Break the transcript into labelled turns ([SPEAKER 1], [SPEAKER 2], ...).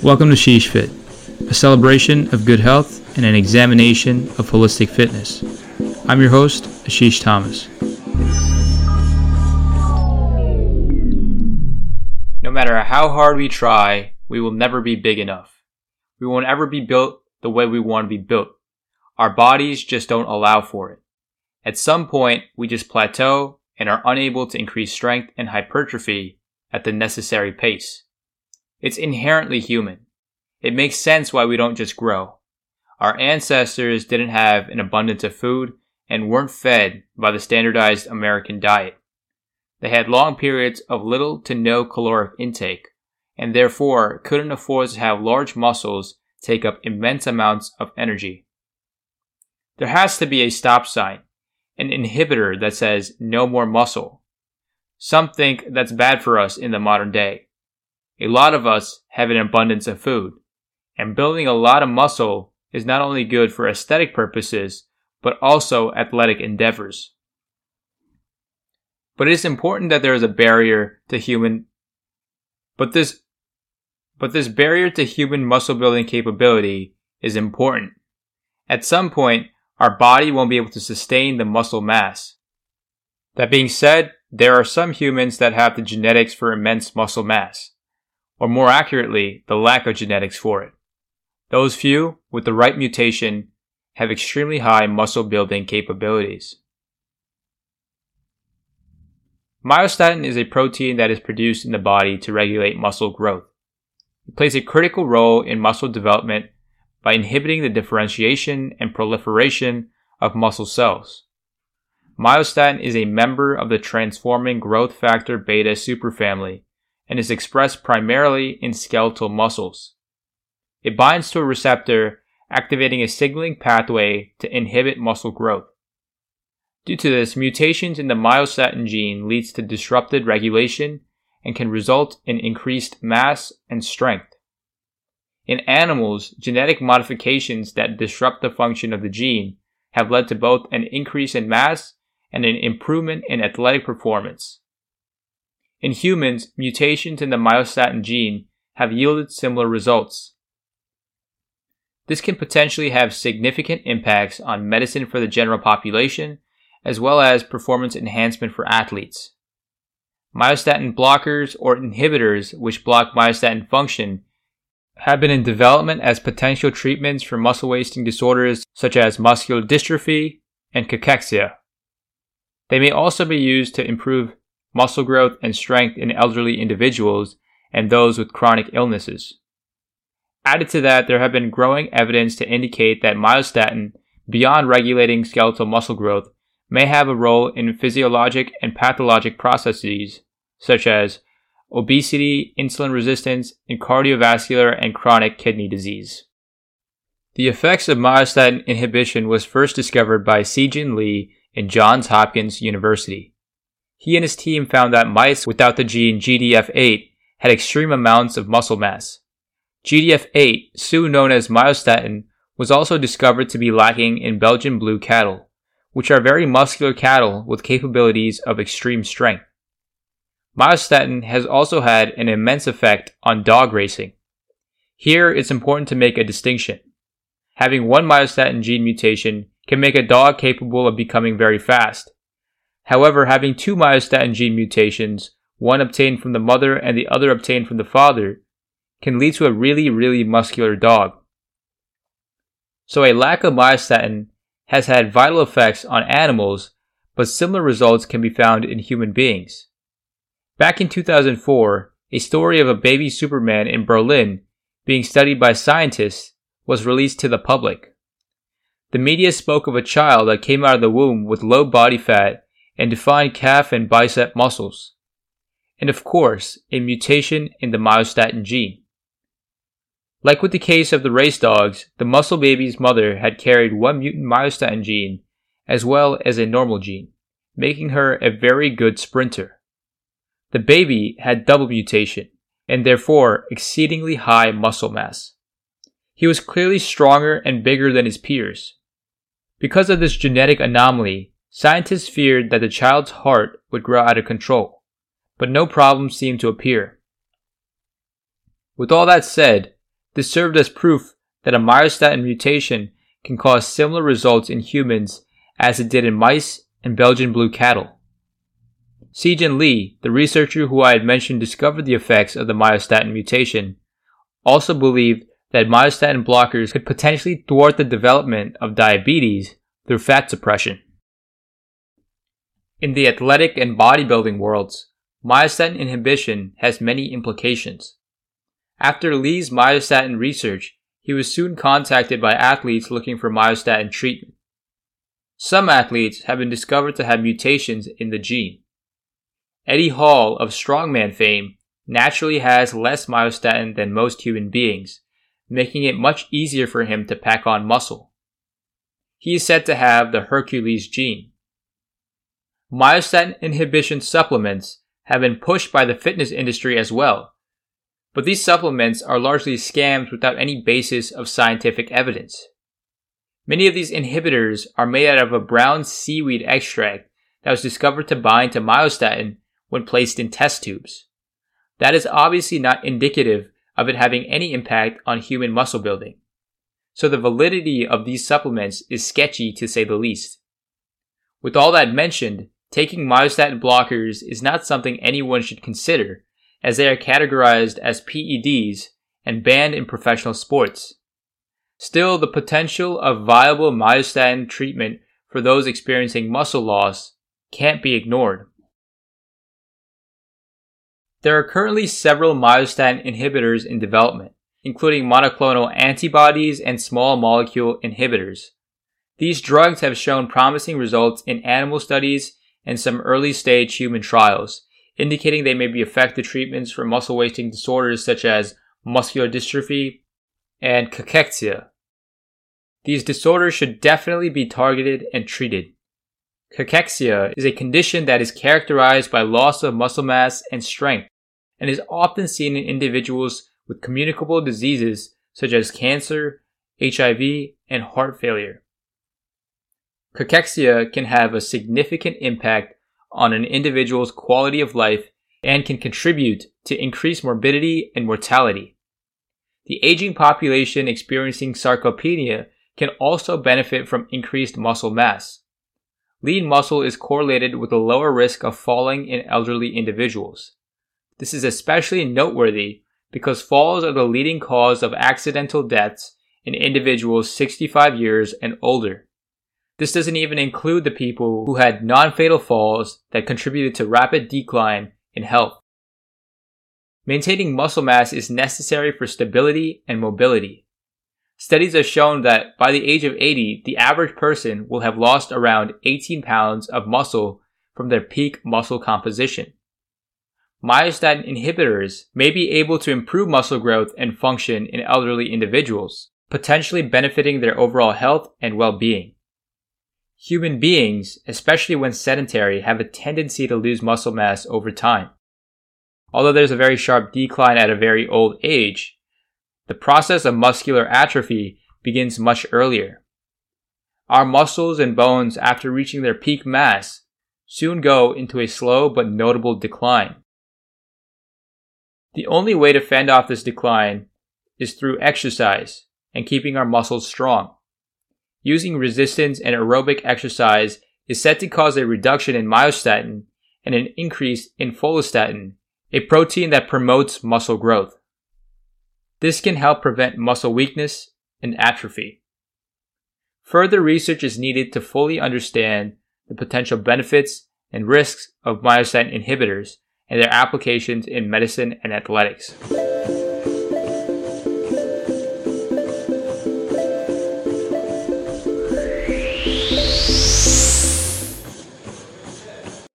[SPEAKER 1] Welcome to Sheesh Fit, a celebration of good health and an examination of holistic fitness. I'm your host, Ashish Thomas. No matter how hard we try, we will never be big enough. We won't ever be built the way we want to be built. Our bodies just don't allow for it. At some point, we just plateau and are unable to increase strength and hypertrophy at the necessary pace. It's inherently human. It makes sense why we don't just grow. Our ancestors didn't have an abundance of food and weren't fed by the standardized American diet. They had long periods of little to no caloric intake, and therefore couldn't afford to have large muscles take up immense amounts of energy. There has to be a stop sign, an inhibitor that says no more muscle. Some think that's bad for us in the modern day. A lot of us have an abundance of food, and building a lot of muscle is not only good for aesthetic purposes, but also athletic endeavors. But it is important that there is a barrier to human but this but this barrier to human muscle building capability is important. At some point, our body won't be able to sustain the muscle mass. That being said, there are some humans that have the genetics for immense muscle mass or more accurately, the lack of genetics for it. Those few, with the right mutation, have extremely high muscle building capabilities. Myostatin is a protein that is produced in the body to regulate muscle growth. It plays a critical role in muscle development by inhibiting the differentiation and proliferation of muscle cells. Myostatin is a member of the transforming growth factor beta superfamily and is expressed primarily in skeletal muscles. It binds to a receptor, activating a signaling pathway to inhibit muscle growth. Due to this, mutations in the myostatin gene leads to disrupted regulation and can result in increased mass and strength. In animals, genetic modifications that disrupt the function of the gene have led to both an increase in mass and an improvement in athletic performance. In humans, mutations in the myostatin gene have yielded similar results. This can potentially have significant impacts on medicine for the general population, as well as performance enhancement for athletes. Myostatin blockers or inhibitors which block myostatin function have been in development as potential treatments for muscle wasting disorders such as muscular dystrophy and cachexia. They may also be used to improve muscle growth, and strength in elderly individuals and those with chronic illnesses. Added to that, there have been growing evidence to indicate that myostatin, beyond regulating skeletal muscle growth, may have a role in physiologic and pathologic processes such as obesity, insulin resistance, and cardiovascular and chronic kidney disease. The effects of myostatin inhibition was first discovered by Se-Jin Lee in Johns Hopkins University. He and his team found that mice without the gene GDF8 had extreme amounts of muscle mass. GDF8, soon known as myostatin, was also discovered to be lacking in Belgian blue cattle, which are very muscular cattle with capabilities of extreme strength. Myostatin has also had an immense effect on dog racing. Here, it's important to make a distinction. Having one myostatin gene mutation can make a dog capable of becoming very fast, However, having two myostatin gene mutations, one obtained from the mother and the other obtained from the father, can lead to a really, really muscular dog. So a lack of myostatin has had vital effects on animals, but similar results can be found in human beings. Back in 2004, a story of a baby Superman in Berlin being studied by scientists was released to the public. The media spoke of a child that came out of the womb with low body fat and defined calf and bicep muscles. And of course, a mutation in the myostatin gene. Like with the case of the race dogs, the muscle baby's mother had carried one mutant myostatin gene as well as a normal gene, making her a very good sprinter. The baby had double mutation and therefore exceedingly high muscle mass. He was clearly stronger and bigger than his peers. Because of this genetic anomaly, Scientists feared that the child's heart would grow out of control, but no problem seemed to appear. With all that said, This served as proof that a myostatin mutation can cause similar results in humans as it did in mice and Belgian blue cattle. Se-Jin Lee, the researcher who I had mentioned discovered the effects of the myostatin mutation, also believed that myostatin blockers could potentially thwart the development of diabetes through fat suppression. In the athletic and bodybuilding worlds, myostatin inhibition has many implications. After Lee's myostatin research, he was soon contacted by athletes looking for myostatin treatment. Some athletes have been discovered to have mutations in the gene. Eddie Hall of strongman fame naturally has less myostatin than most human beings, making it much easier for him to pack on muscle. He is said to have the Hercules gene. Myostatin inhibition supplements have been pushed by the fitness industry as well, but these supplements are largely scams without any basis of scientific evidence. Many of these inhibitors are made out of a brown seaweed extract that was discovered to bind to myostatin when placed in test tubes. That is obviously not indicative of it having any impact on human muscle building. So the validity of these supplements is sketchy to say the least. With all that mentioned, taking myostatin blockers is not something anyone should consider as they are categorized as PEDs and banned in professional sports. Still, the potential of viable myostatin treatment for those experiencing muscle loss can't be ignored. There are currently several myostatin inhibitors in development, including monoclonal antibodies and small molecule inhibitors. These drugs have shown promising results in animal studies and some early stage human trials, indicating they may be effective treatments for muscle wasting disorders such as muscular dystrophy and cachexia. These disorders should definitely be targeted and treated. Cachexia is a condition that is characterized by loss of muscle mass and strength and is often seen in individuals with communicable diseases such as cancer, HIV, and heart failure. Cachexia can have a significant impact on an individual's quality of life and can contribute to increased morbidity and mortality. The aging population experiencing sarcopenia can also benefit from increased muscle mass. Lean muscle is correlated with a lower risk of falling in elderly individuals. This is especially noteworthy because falls are the leading cause of accidental deaths in individuals 65 years and older. This doesn't even include the people who had non-fatal falls that contributed to rapid decline in health. Maintaining muscle mass is necessary for stability and mobility. Studies have shown that by the age of 80, the average person will have lost around 18 pounds of muscle from their peak muscle composition. Myostatin inhibitors may be able to improve muscle growth and function in elderly individuals, potentially benefiting their overall health and well-being. Human beings, especially when sedentary, have a tendency to lose muscle mass over time. Although there's a very sharp decline at a very old age, the process of muscular atrophy begins much earlier. Our muscles and bones, after reaching their peak mass, soon go into a slow but notable decline. The only way to fend off this decline is through exercise and keeping our muscles strong. Using resistance and aerobic exercise is said to cause a reduction in myostatin and an increase in follistatin, a protein that promotes muscle growth. This can help prevent muscle weakness and atrophy. Further research is needed to fully understand the potential benefits and risks of myostatin inhibitors and their applications in medicine and athletics.